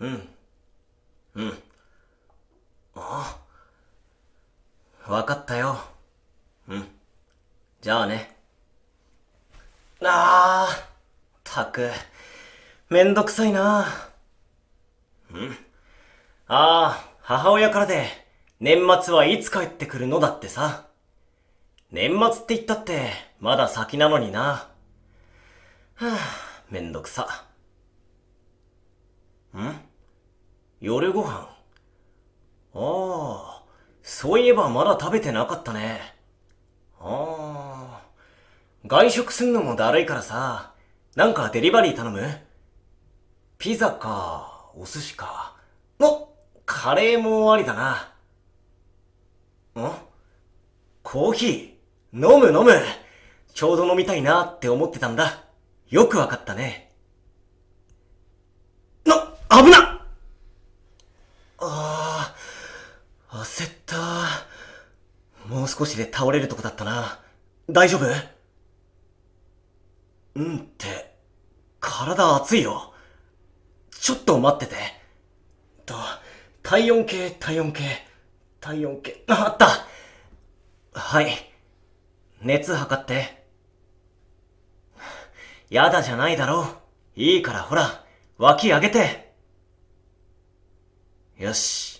うん。うん。ああわかったよ。うん。じゃあね。あー、たく、めんどくさいな。うん。ああ、母親からで、年末はいつ帰ってくるのだってさ。年末って言ったって、まだ先なのにな。はあ、めんどくさ。ん夜ご飯ああ、そういえばまだ食べてなかったね。ああ、外食すんのもだるいからさ、なんかデリバリー頼む？ピザか、お寿司か。おカレーもありだな。ん？コーヒー？飲む飲むちょうど飲みたいなって思ってたんだ。よくわかったね。な、危なああ、焦った。もう少しで倒れるとこだったな。大丈夫？うんって、体熱いよ。ちょっと待ってて。と、体温計、体温計、体温計、ああったはい。熱測って。やだじゃないだろう。いいからほら、脇上げて。よし。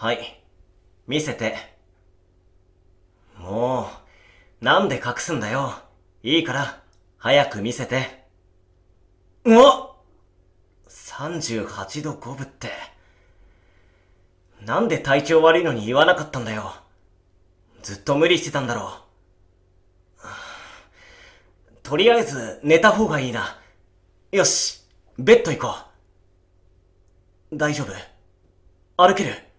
はい。見せて。もう、なんで隠すんだよ。いいから、早く見せて。うわ !38 度5分って。なんで体調悪いのに言わなかったんだよ。ずっと無理してたんだろう。とりあえず寝た方がいいな。よし、ベッド行こう。大丈夫？歩ける？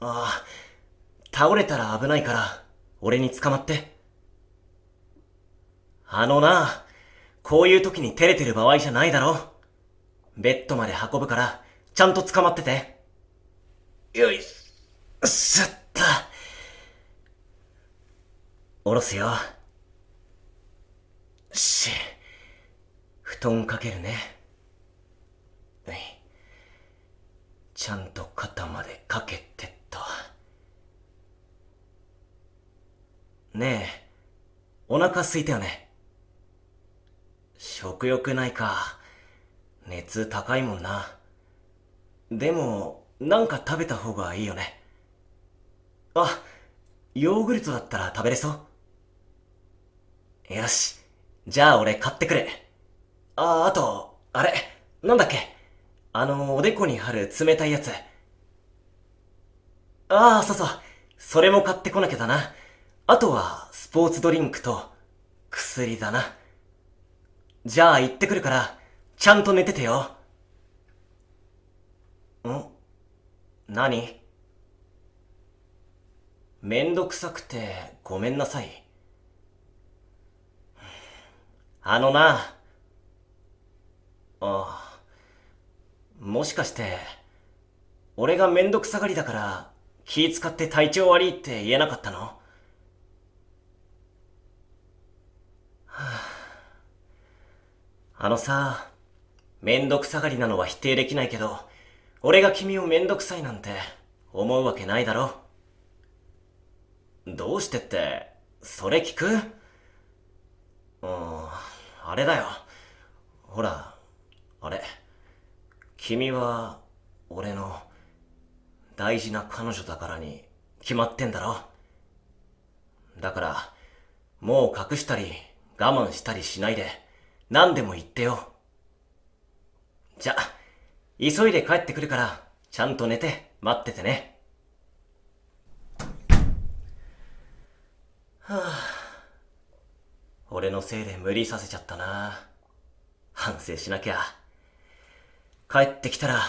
ああ、倒れたら危ないから、俺に捕まって。あのな、こういう時に照れてる場合じゃないだろ。ベッドまで運ぶから、ちゃんと捕まってて。よいしょっと。下ろすよ。し、布団かけるね。はい。ちゃんと肩までかけてっと。ねえ、お腹空いたよね。食欲ないか。熱高いもんな。でも、なんか食べた方がいいよね。あ、ヨーグルトだったら食べれそうよし。じゃあ俺買ってくる。あ、あと、あれ、なんだっけあの、おでこに貼る冷たいやつ。ああ、そうそう。それも買ってこなきゃだな。あとは、スポーツドリンクと、薬だな。じゃあ行ってくるから、ちゃんと寝ててよ。ん？何？めんどくさくて、ごめんなさい。あのな。ああ。もしかして、俺がめんどくさがりだから、気使って体調悪いって言えなかったの、はあ、あのさ、めんどくさがりなのは否定できないけど、俺が君をめんどくさいなんて思うわけないだろ。どうしてって、それ聞く？うん、あれだよ。ほら、あれ。君は、俺の、大事な彼女だからに、決まってんだろ。だから、もう隠したり、我慢したりしないで、何でも言ってよ。じゃ、急いで帰ってくるから、ちゃんと寝て、待っててね。はあ、俺のせいで無理させちゃったな。反省しなきゃ。帰ってきたら、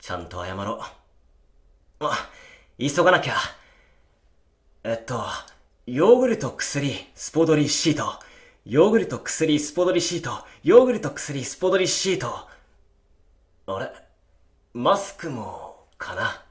ちゃんと謝ろう。あ、急がなきゃ。えっと、ヨーグルト薬、スポドリシート。ヨーグルト薬、スポドリシート。ヨーグルト薬、スポドリシート。あれ？マスクも、かな？